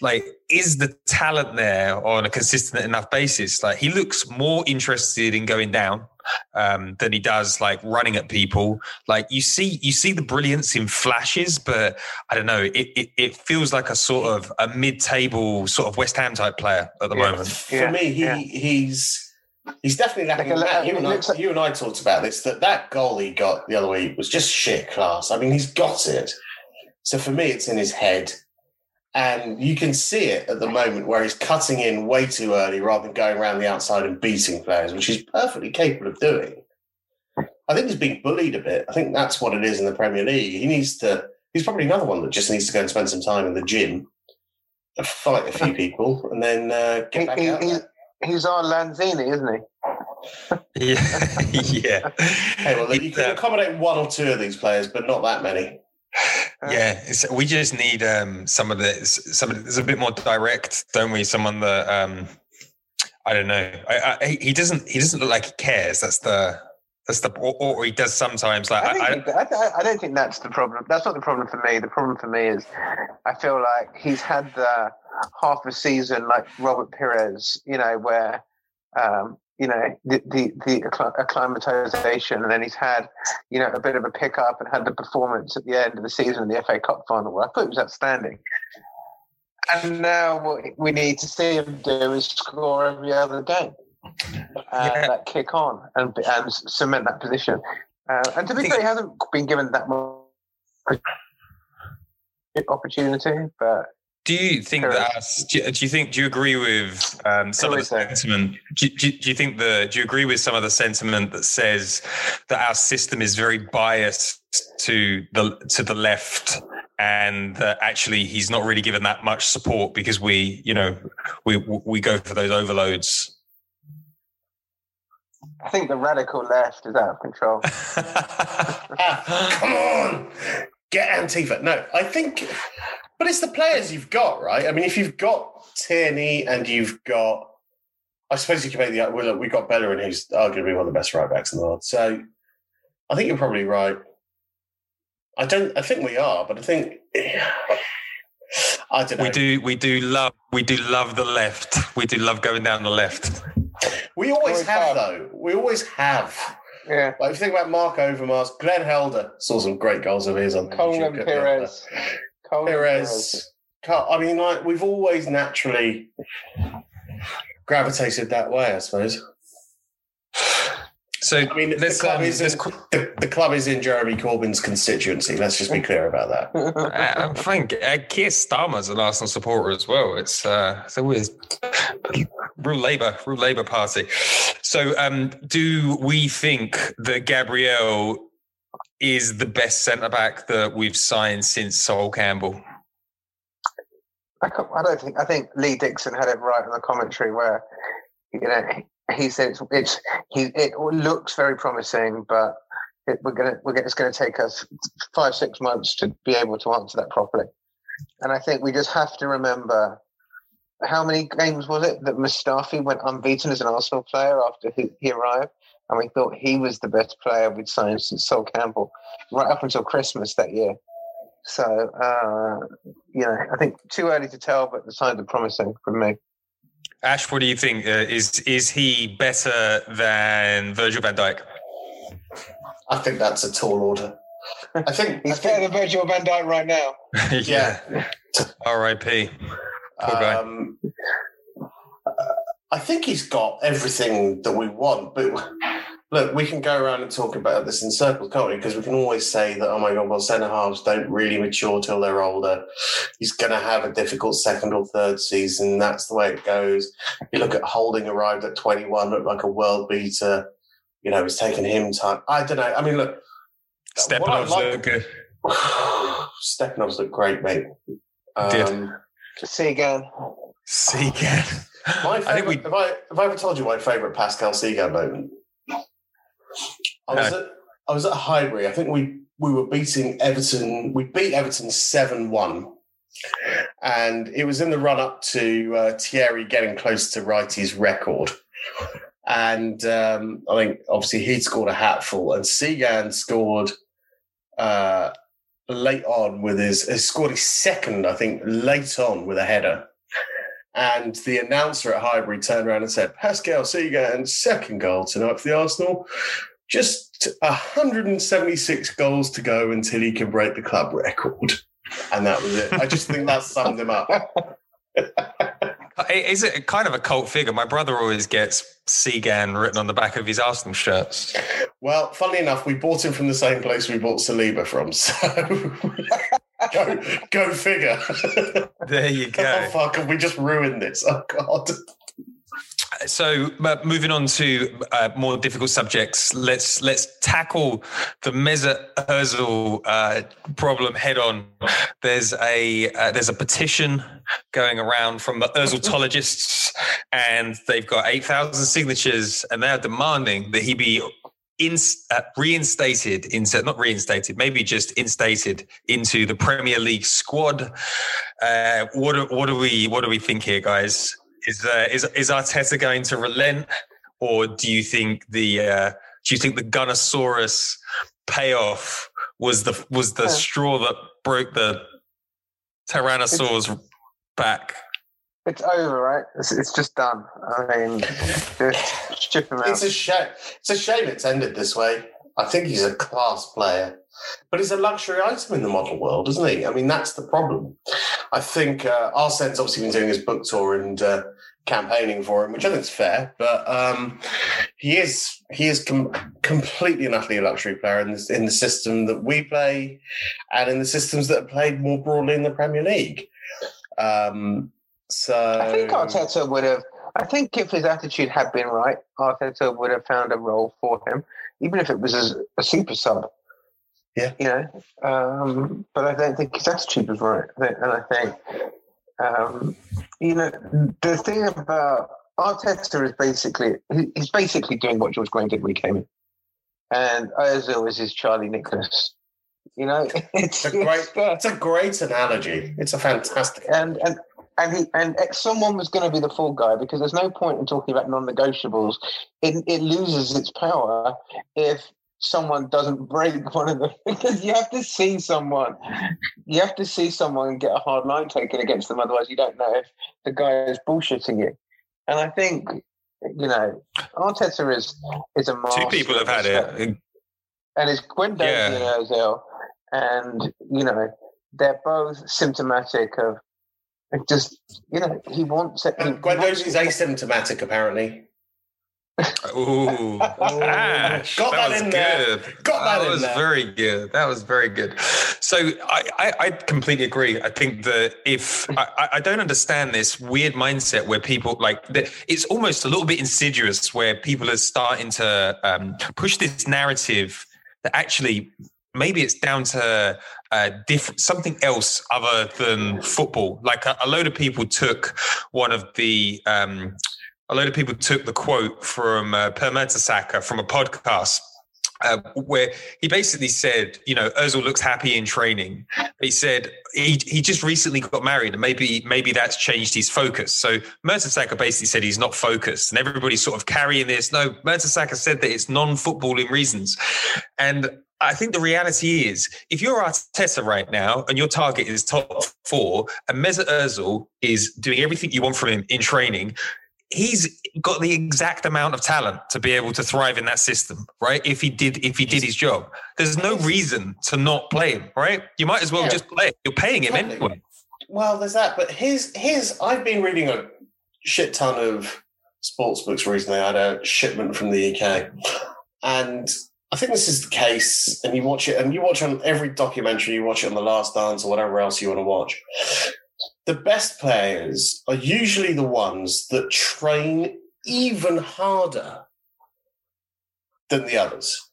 Speaker 4: like is the talent there on a consistent enough basis? Like he looks more interested in going down um, than he does like running at people. Like you see, you see the brilliance in flashes, but I don't know. It it, it feels like a sort of a mid-table sort of West Ham type player at the
Speaker 5: Yeah.
Speaker 4: moment.
Speaker 5: For me, he he's he's definitely lacking.
Speaker 6: Like a-
Speaker 5: Matt, you, and I,
Speaker 6: like-
Speaker 5: you and I talked about this. That that goal he got the other week was just sheer class. I mean, he's got it. So for me, it's in his head, and you can see it at the moment where he's cutting in way too early rather than going around the outside and beating players, which he's perfectly capable of doing. I think he's being bullied a bit. I think that's what it is in the Premier League. He needs to. He's probably another one that just needs to go and spend some time in the gym, fight a few people, and then uh, get
Speaker 6: He,
Speaker 5: back
Speaker 6: he,
Speaker 5: out.
Speaker 6: he, he's our Lanzini, isn't he?
Speaker 4: Yeah, yeah.
Speaker 5: Hey, well, you can accommodate one or two of these players, but not that many.
Speaker 4: Yeah, it's, we just need um, some of the somebody that's a bit more direct, don't we? Someone that um, I don't know. I, I, he doesn't. He doesn't look like he cares. That's the. That's the. Or, or he does sometimes. Like
Speaker 6: I, he- I don't think that's the problem. That's not the problem for me. The problem for me is I feel like he's had the half a season like Robert Pires, you know, where um, you know the the, the acclimatization, and then he's had you know a bit of a pickup and had the performance at the end of the season in the FA Cup final, where I thought it was outstanding. And now what we need to see him do is score every other game. Uh, That kick on and and cement that position. Uh, and to be fair, he hasn't been given that much opportunity, but
Speaker 4: Do you think that? us- Do you, think? Do you agree with um, some of the sentiment? Do, do, do you think the? Do you agree with some of the sentiment that says that our system is very biased to the to the left, and that actually he's not really given that much support because we, you know, we we go for those overloads.
Speaker 6: I think the radical left is out of control.
Speaker 5: Ah, come on, get Antifa. No, I think, but it's the players you've got, right? I mean, if you've got Tierney and you've got, I suppose you can make the well, look, we've got Bellerin, who's arguably one of the best right backs in the world. So I think you're probably right. I don't. I think we are, but I think I don't know.
Speaker 4: We do we do love we do love the left. We do love going down the left.
Speaker 5: We always have, though. We always have.
Speaker 6: Yeah.
Speaker 5: Like if you think about Marc Overmars, Glenn Helder saw some great goals of his on
Speaker 6: Coleman
Speaker 5: YouTube. Good
Speaker 6: Pires. Coleman
Speaker 5: Pires. Car- I mean, like we've always naturally gravitated that way, I suppose.
Speaker 4: So
Speaker 5: I mean, the club,
Speaker 4: um,
Speaker 5: is in, the, the club is in Jeremy Corbyn's constituency. Let's just be clear about that.
Speaker 4: uh, I think uh, Keir Starmer's an Arsenal supporter as well. It's uh, it's a weird, real Labour, rule Labour Party. So, um, do we think that Gabriel is the best centre back that we've signed since Sol Campbell?
Speaker 6: I, I don't think. I think Lee Dixon had it right in the commentary where, you know, he said it's, it's he it looks very promising, but it, we're gonna we're gonna, it's going to take us five six months to be able to answer that properly. And I think we just have to remember how many games was it that Mustafi went unbeaten as an Arsenal player after he, he arrived, and we thought he was the best player we'd signed since Sol Campbell, right up until Christmas that year. So, uh, you know, I think too early to tell, but the signs are promising for me.
Speaker 4: Aash, what do you think? Uh, is is he better than Virgil van Dijk?
Speaker 5: I think that's a tall order. I think
Speaker 6: he's better than Virgil van Dijk right now.
Speaker 4: yeah. R.I.P.
Speaker 5: Um, I think he's got everything that we want, but look, we can go around and talk about this in circles, can't we? Because we can always say that, oh my God, well, centre halves don't really mature till they're older. He's going to have a difficult second or third season. That's the way it goes. You look at Holding arrived at 21, looked like a world beater. You know, it's taken him time. I don't know. I mean, look,
Speaker 4: Stepanovs
Speaker 5: like-
Speaker 4: look good.
Speaker 5: Stepanovs look great, mate.
Speaker 4: Did.
Speaker 6: Cygan.
Speaker 4: Cygan.
Speaker 5: My
Speaker 4: I think we...
Speaker 5: have, I, have I ever told you my favourite Pascal Cygan moment? I was at I was at Highbury. I think we we were beating Everton. We beat Everton seven one, and it was in the run up to uh, Thierry getting close to Wrighty's record. And um, I think obviously he'd scored a hatful, and Cygan scored uh, late on with his, scored his second, I think, late on with a header. And the announcer at Highbury turned around and said, Pascal Cygan's second goal tonight for the Arsenal. Just 176 goals to go until he can break the club record. And that was it. I just think that summed him up.
Speaker 4: Is it kind of a cult figure? My brother always gets Segan written on the back of his Arsenal shirts.
Speaker 5: Well, funnily enough, we bought him from the same place we bought Saliba from. So go, go figure.
Speaker 4: There you go.
Speaker 5: oh, fuck, have we just ruined this? Oh, God.
Speaker 4: So, uh, moving on to uh, more difficult subjects, let's let's tackle the Mesut Ozil uh, problem head on. There's a uh, there's a petition going around from the Oziltologists, and they've got eight thousand signatures, and they're demanding that he be in, uh, reinstated into not reinstated, maybe just instated into the Premier League squad. Uh, what do, what do we what do we think here, guys? Is uh, is is Arteta going to relent, or do you think the uh, do you think the Gunnosaurus payoff was the was the straw that broke the Tyrannosaurus back?
Speaker 6: It's over, right? It's, it's just done. I mean, just ship him out.
Speaker 5: It's a shame. It's a shame it's ended this way. I think he's a class player, but he's a luxury item in the model world, isn't he? I mean, that's the problem. I think uh, Arsene's obviously been doing his book tour and uh, campaigning for him, which I think is fair. But um, he is he is com- completely and utterly a luxury player in, this, in the system that we play, and in the systems that are played more broadly in the Premier League. Um, so
Speaker 6: I think Arteta would have. I think if his attitude had been right, Arteta would have found a role for him, even if it was as a super sub.
Speaker 5: Yeah.
Speaker 6: You know, um, but I don't think his attitude was right. And I think, um, you know, the thing about Arteta is basically he's basically doing what George Graham did when he came in, and Ozil is his Charlie Nicholas. You know, it's,
Speaker 5: It's a great, it's a great analogy. It's a fantastic.
Speaker 6: and and and he and someone was going to be the fall guy because there's no point in talking about non-negotiables. It it loses its power if someone doesn't break one of them because you have to see someone you have to see someone get a hard line taken against them otherwise you don't know if the guy is bullshitting you and i think you know arteta is is a master Two
Speaker 4: people have had it.
Speaker 6: and it's Guendouzi
Speaker 4: Yeah.
Speaker 6: and Ozil, and you know they're both symptomatic of of just you know he wants it. he
Speaker 5: And
Speaker 6: wants
Speaker 5: Guendouzi's asymptomatic, apparently.
Speaker 4: Ooh, Aash,
Speaker 5: Got that
Speaker 4: was
Speaker 5: in there.
Speaker 4: good.
Speaker 5: Got that in
Speaker 4: was
Speaker 5: there.
Speaker 4: very good. That was very good. So I, I, I completely agree. I think that if I, I- I don't understand this weird mindset where people like that, it's almost a little bit insidious where people are starting to um, push this narrative that actually maybe it's down to uh, diff- something else other than football. Like a, a load of people took one of the um, a load of people took the quote from uh, Per Mertesacker from a podcast uh, where he basically said, you know, Ozil looks happy in training. He said he he just recently got married, and maybe maybe that's changed his focus. So Mertesacker basically said he's not focused, and everybody's sort of carrying this. No, Mertesacker said that it's non-footballing reasons, and I think the reality is, if you're Arteta right now and your target is top four, and Mesut Ozil is doing everything you want from him in training, he's got the exact amount of talent to be able to thrive in that system, right? If he did, if he did his job, there's no reason to not play him, right? You might as well
Speaker 5: Yeah.
Speaker 4: just play. him. You're paying him anyway.
Speaker 5: Well, there's that, but his his I've been reading a shit ton of sports books recently. I had a shipment from the UK, and I think this is the case. And you watch it, and you watch on every documentary, you watch it on The Last Dance or whatever else you want to watch. The best players are usually the ones that train even harder than the others.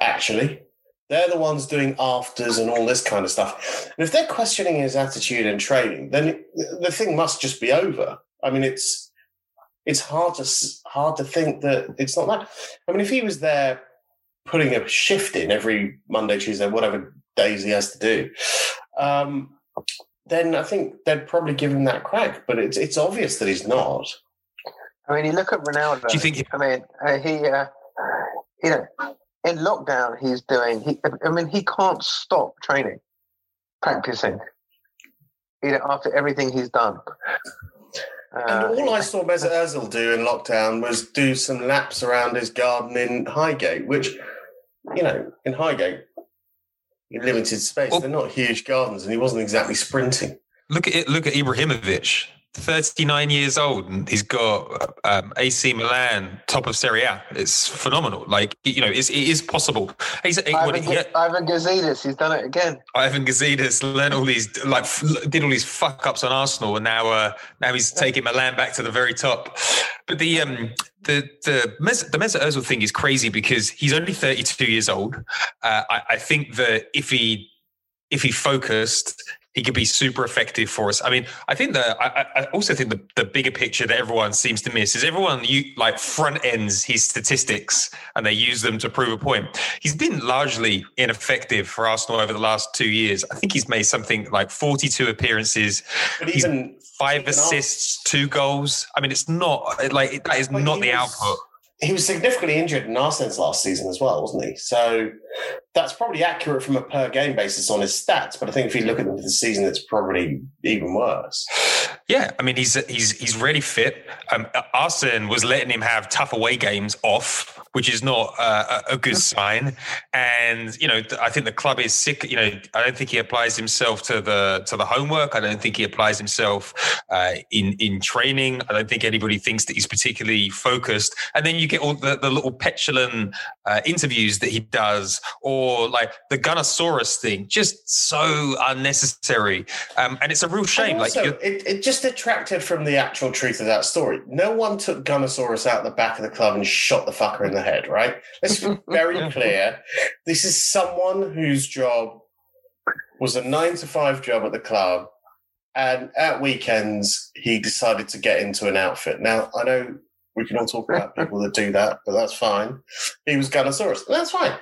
Speaker 5: Actually, they're the ones doing afters and all this kind of stuff. And if they're questioning his attitude and training, then the thing must just be over. I mean, it's it's hard to hard to think that it's not that. I mean, if he was there putting a shift in every Monday, Tuesday, whatever days he has to do, um, then I think they'd probably give him that crack. But it's it's obvious that he's not.
Speaker 6: I mean, you look at Ronaldo.
Speaker 4: Do you think?
Speaker 6: I mean, uh, he, uh, you know, in lockdown, he's doing. He, I mean, he can't stop training, practicing. You know, after everything he's done.
Speaker 5: And
Speaker 6: Uh,
Speaker 5: all I saw Mesut Ozil do in lockdown was do some laps around his garden in Highgate, which, you know, in Highgate, in limited space, they're not huge gardens, and he wasn't exactly sprinting.
Speaker 4: Look at it. Look at Ibrahimovic, 39 years old, and he's got um, AC Milan, top of Serie A. It's phenomenal. Like you know, it's, it is possible. He's he,
Speaker 6: Ivan,
Speaker 4: he,
Speaker 6: Ivan Gazidis, he's done it again.
Speaker 4: Ivan Gazidis learned all these like did all these fuck ups on Arsenal, and now uh, now he's taking Milan back to the very top. But the um the the Mes- the Mesut Ozil thing is crazy because he's only 32 years old. Uh, I, I think that if he if he focused, he could be super effective for us. I mean, I think that I, I also think the, the bigger picture that everyone seems to miss is everyone you like front ends his statistics and they use them to prove a point. He's been largely ineffective for Arsenal over the last two years. I think he's made something like 42 appearances.
Speaker 5: But
Speaker 4: He's
Speaker 5: even
Speaker 4: five assists, two goals. I mean, it's not like that is
Speaker 5: But
Speaker 4: not the
Speaker 5: was-
Speaker 4: output.
Speaker 5: He was significantly injured in Arsenal's last season as well, wasn't he? So that's probably accurate from a per game basis on his stats. But I think if you look at them for the season, it's probably even worse.
Speaker 4: Yeah, I mean he's he's he's really fit. Um, Arsene was letting him have tough away games off, which is not uh, a good sign. And you know, I think the club is sick. You know, I don't think he applies himself to the to the homework. I don't think he applies himself uh, in in training. I don't think anybody thinks that he's particularly focused. And then you get all the, the little petulant uh, interviews that he does, or like the Gunnosaurus thing, just so unnecessary. Um, and it's a real shame.
Speaker 5: And
Speaker 4: like
Speaker 5: also, it, it just detracted from the actual truth of that story. No one took Gunnosaurus out the back of the club and shot the fucker in the head, right? Let's be very clear. This is someone whose job was a nine to five job at the club. And at weekends, he decided to get into an outfit. Now, I know we can all talk about people that do that, but that's fine. He was Gunnosaurus. and That's fine.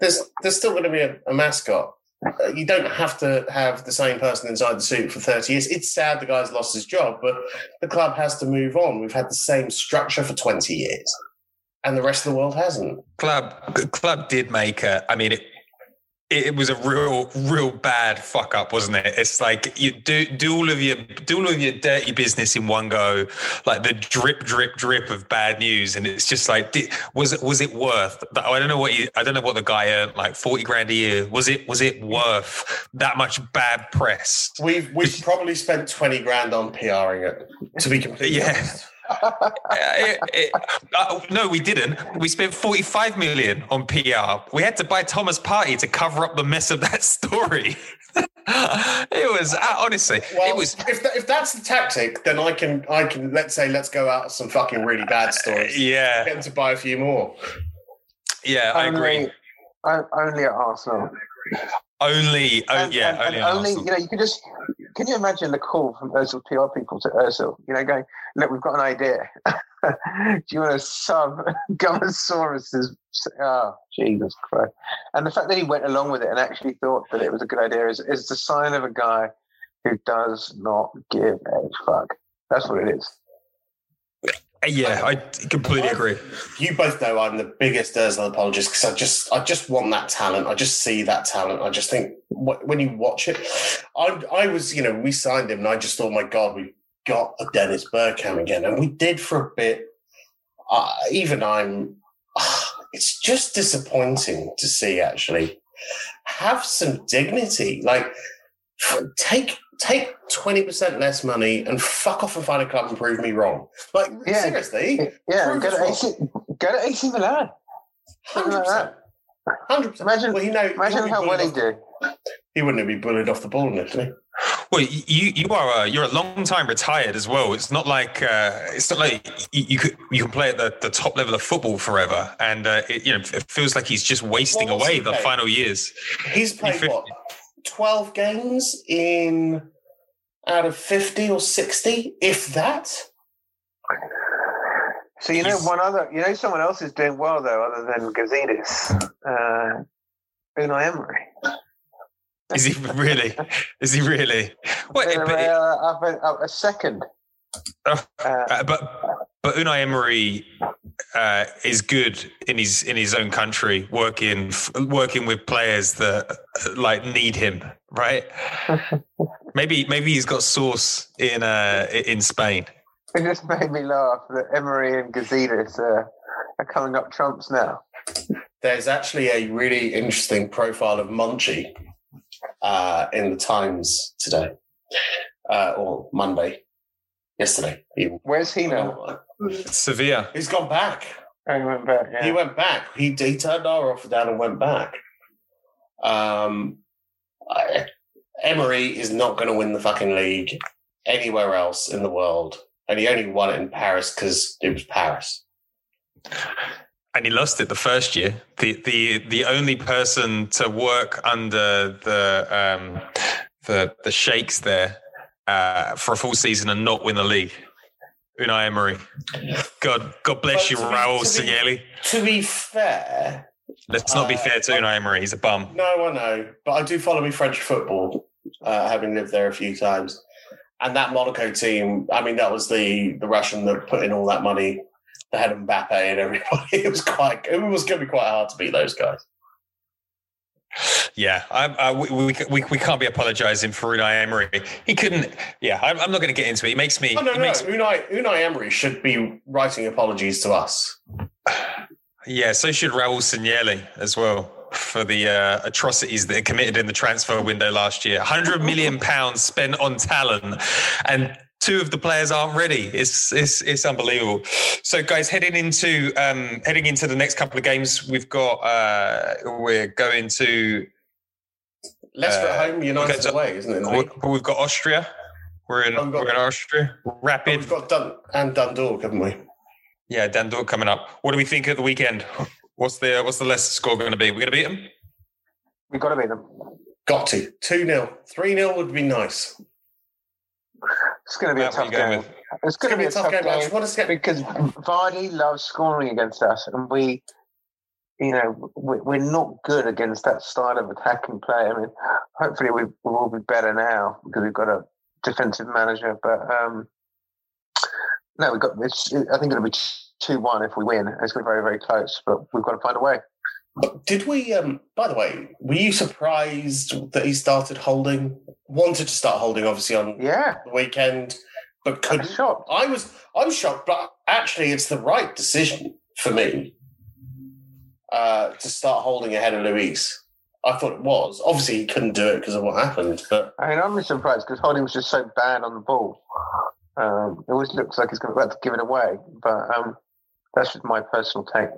Speaker 5: There's, there's still going to be a, a mascot. Uh, you don't have to have the same person inside the suit for 30 years. It's sad the guy's lost his job, but the club has to move on. We've had the same structure for 20 years, and the rest of the world hasn't.
Speaker 4: club club did make a i mean it it was a real real bad fuck up wasn't it it's like you do do all of your do all of your dirty business in one go like the drip drip drip of bad news and it's just like di- was it was it worth that i don't know what you i don't know what the guy earned like 40 grand a year was it was it worth that much bad press
Speaker 5: We've we've probably spent 20 grand on PRing it, to be completely
Speaker 4: Yeah.
Speaker 5: honest.
Speaker 4: Uh, it- it- uh, no, we didn't. We spent 45 million on PR. We had to buy Thomas Partey to cover up the mess of that story. it was uh, honestly,
Speaker 5: Well,
Speaker 4: it was.
Speaker 5: if, that, if that's the tactic, then I can I can let's say let's go out some fucking really bad stories.
Speaker 4: Yeah,
Speaker 5: Get them to buy a few more.
Speaker 4: yeah, I agree.
Speaker 6: Only, o- only at Arsenal.
Speaker 4: Only, oh,
Speaker 6: And-
Speaker 4: yeah,
Speaker 6: and-
Speaker 4: only,
Speaker 6: and only you know, you can just can you imagine the call from Ozil PR people to Ozil? You know, going, look, we've got an idea. Do you want to sub Gunnosaurus's? Oh, ah, Jesus Christ! And the fact that he went along with it and actually thought that it was a good idea is is the sign of a guy who does not give a fuck. That's what it is.
Speaker 4: Yeah, I completely agree.
Speaker 5: You both know I'm the biggest Ozil apologist because I just I just want that talent. I just see that talent. I just think wh- when you watch it, I I was you know we signed him and I just thought my God we got a Dennis Bergkamp again and we did for a bit. Uh, even I'm. It's just disappointing to see. Actually, have some dignity. Like take take twenty percent less money and fuck off and find a club and prove me wrong. Like
Speaker 6: Yeah.
Speaker 5: seriously.
Speaker 6: Yeah,
Speaker 5: Prove
Speaker 6: go to
Speaker 5: us
Speaker 6: AC, go to AC Milan.
Speaker 5: Hundred percent. Hundred percent.
Speaker 6: Imagine,
Speaker 5: Well, you know,
Speaker 6: imagine how well he did.
Speaker 5: He wouldn't have been bullied off the ball in Italy.
Speaker 4: Well, you you are a, you're a long time retired as well. It's not like uh, it's not like you, you could you can play at the, the top level of football forever, and uh, it, you know it feels like he's just wasting away
Speaker 5: he
Speaker 4: the
Speaker 5: played?
Speaker 4: final years.
Speaker 5: He's played
Speaker 4: fif-
Speaker 5: what twelve games in out of fifty or sixty, if that.
Speaker 6: So you know one other, you know someone else is doing well though, other than Gazidis, uh, Unai Emery.
Speaker 4: Is he really? Is he really? What?
Speaker 6: Uh, uh, uh, a second.
Speaker 4: uh, but but Unai Emery uh, is good in his in his own country, working working with players that uh, like need him, right? maybe maybe he's got source in uh, in Spain.
Speaker 6: It just made me laugh that Emery and Gazidis uh, are coming up trumps now.
Speaker 5: There's actually a really interesting profile of Monchi uh, in the Times today, uh, or Monday, yesterday. Even.
Speaker 6: Where's he now?
Speaker 4: Sevilla.
Speaker 5: He's gone back.
Speaker 6: He went back. Yeah.
Speaker 5: He went back. He, he turned our offer down and went back. Um, I, Emery is not going to win the fucking league anywhere else in the world, and he only won it in Paris because it was Paris.
Speaker 4: And he lost it the first year. The the the only person to work under the um, the the sheikhs there uh, for a full season and not win the league. Unai Emery. God God bless you, Raul Sanllehi.
Speaker 5: To be fair,
Speaker 4: Let's not be
Speaker 5: Uh,
Speaker 4: fair to Unai Emery. He's a bum.
Speaker 5: No, I know, but I do follow me French football, uh, having lived there a few times. And that Monaco team, I mean, that was the the Russian that put in all that money. They had Mbappe and everybody. It was quite. It was going to be quite hard to beat those guys.
Speaker 4: Yeah, I, I, we, we, we, we can't be apologising for Unai Emery. He couldn't. Yeah, I'm, I'm not going to get into it. He makes me.
Speaker 5: Oh no, no,
Speaker 4: makes,
Speaker 5: Unai Unai Emery should be writing apologies to us.
Speaker 4: Yeah, so should Raul Sanllehi as well for the uh, atrocities that are committed in the transfer window last year. 100 million pounds spent on talent, and two of the players aren't ready. It's it's it's unbelievable. So, guys, heading into um, heading into the next couple of games, we've got uh, we're going to
Speaker 5: Leicester
Speaker 4: Uh,
Speaker 5: at home, United
Speaker 4: we've got-
Speaker 5: away, isn't it? in
Speaker 4: we-
Speaker 5: league?
Speaker 4: we've got Austria. We're in
Speaker 5: got-
Speaker 4: we're in Austria. Rapid.
Speaker 5: we've got Dun- and Dundalk, haven't we?
Speaker 4: Yeah, Dundalk coming up. What do we think at the weekend? What's the what's the Leicester score going to be? We're going to beat them.
Speaker 6: We've got to beat them.
Speaker 5: Got to two 0 three 0 would be nice.
Speaker 6: It's going to be a
Speaker 4: Matt, what
Speaker 6: tough game.
Speaker 4: with?
Speaker 6: It's going to be a tough game,
Speaker 5: I just want to get
Speaker 6: because Vardy loves scoring against us, and we, you know, we- we're not good against that style of attacking play. I mean, hopefully we, we will be better now because we've got a defensive manager. But um, no, we've got. It's, I think it'll be two one if we win. It's going to be very very close, but we've got to find a way.
Speaker 5: Did we? Um, by the way, were you surprised that he started holding? Wanted to start holding, obviously on
Speaker 6: Yeah,
Speaker 5: the weekend, but
Speaker 6: I'm
Speaker 5: couldn't.
Speaker 6: shocked.
Speaker 5: I was. I was shocked, but actually, it's the right decision for me uh, to start holding ahead of Luiz. I thought it was. Obviously, he couldn't do it because of what happened, but
Speaker 6: I mean, I'm surprised because Holding was just so bad on the ball. Um, it always looks like he's going to about to give it away, but um, that's just my personal take.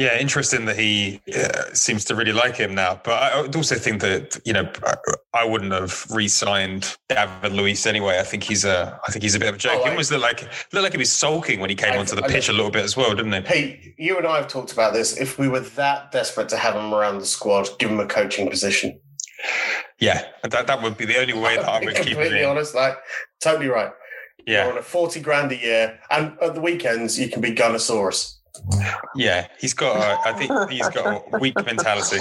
Speaker 4: Yeah, interesting that he uh, seems to really like him now. But I also think that you know I, I wouldn't have re-signed David Luiz anyway. I think he's a I think he's a bit of a joke.
Speaker 5: Oh,
Speaker 4: he
Speaker 5: I-
Speaker 4: almost looked like looked like he was sulking when he came
Speaker 5: I-
Speaker 4: onto the
Speaker 5: I-
Speaker 4: pitch a little bit as well, didn't he?
Speaker 5: hey, you and I have talked about this. If we were that desperate to have him around the squad, give him a coaching position.
Speaker 4: Yeah, that that would be the only way that I would keep him
Speaker 5: completely honest, like totally right. You're
Speaker 4: Yeah,
Speaker 5: on a forty grand a year, and at the weekends you can be Gunnosaurus.
Speaker 4: Yeah, he's got. A, I think he's got a weak mentality.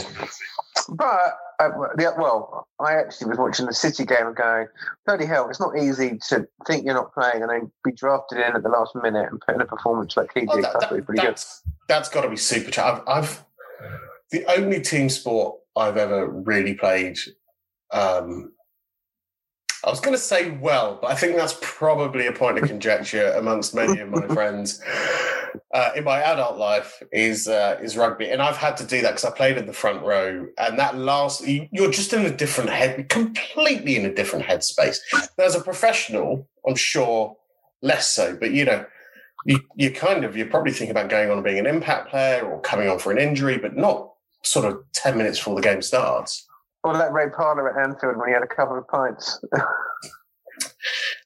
Speaker 6: But uh, yeah, well, I actually was watching the City game and going, "Bloody hell! It's not easy to think you're not playing and then be drafted in at the last minute and put in a performance like he did.
Speaker 5: Oh, that-
Speaker 6: that's
Speaker 5: that-
Speaker 6: really pretty good."
Speaker 5: that's that's got to be super. Ch- I've, I've the only team sport I've ever really played. Um, I was going to say well, but I think that's probably a point of conjecture amongst many of my friends uh, in my adult life is uh, is rugby, and I've had to do that because I played in the front row, and that last you- you're just in a different head, completely in a different headspace. As a professional, I'm sure less so, but you know, you you kind of you're probably thinking about going on and being an impact player or coming on for an injury, but not sort of ten minutes before the game starts.
Speaker 6: Or like Ray Parlour at Anfield when he had a couple of pints.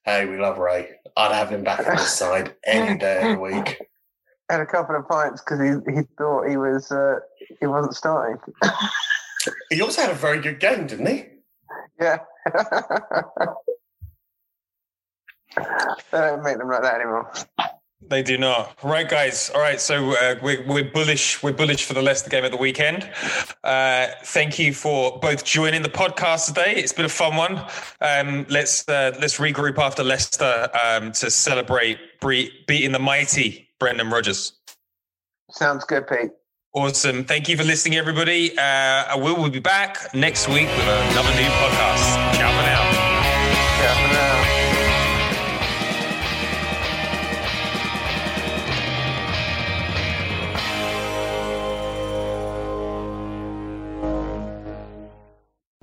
Speaker 5: Hey, we love Ray. I'd have him back on his side any day of the week.
Speaker 6: had a couple of pints because he, he thought he was uh, he wasn't starting.
Speaker 5: He also had a very good game, didn't he?
Speaker 6: yeah. They don't make them like that anymore.
Speaker 4: They do not. Right, guys. All right. So uh, we're, we're bullish. We're bullish for the Leicester game at the weekend. Uh, thank you for both joining the podcast today. It's been a fun one. Um, let's uh, let's regroup after Leicester um, to celebrate bre- beating the mighty Brendan Rodgers.
Speaker 6: Sounds good, Pete.
Speaker 4: Awesome. Thank you for listening, everybody. Uh, I will be back next week with another new podcast. Ciao for now.
Speaker 6: Ciao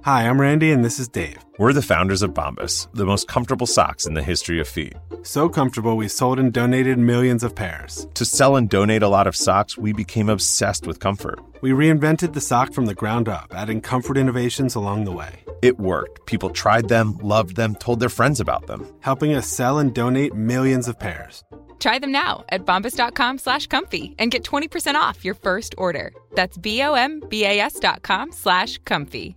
Speaker 7: Hi, I'm Randy, and this is Dave.
Speaker 8: We're the founders of Bombas, the most comfortable socks in the history of feet.
Speaker 7: So comfortable, we sold and donated millions of pairs.
Speaker 8: To sell and donate a lot of socks, we became obsessed with comfort.
Speaker 7: We reinvented the sock from the ground up, adding comfort innovations along the way.
Speaker 8: It worked. People tried them, loved them, told their friends about them,
Speaker 7: helping us sell and donate millions of pairs.
Speaker 9: Try them now at bombas.com slash comfy and get 20% off your first order. That's B-O-M-B-A-S dot com slash comfy.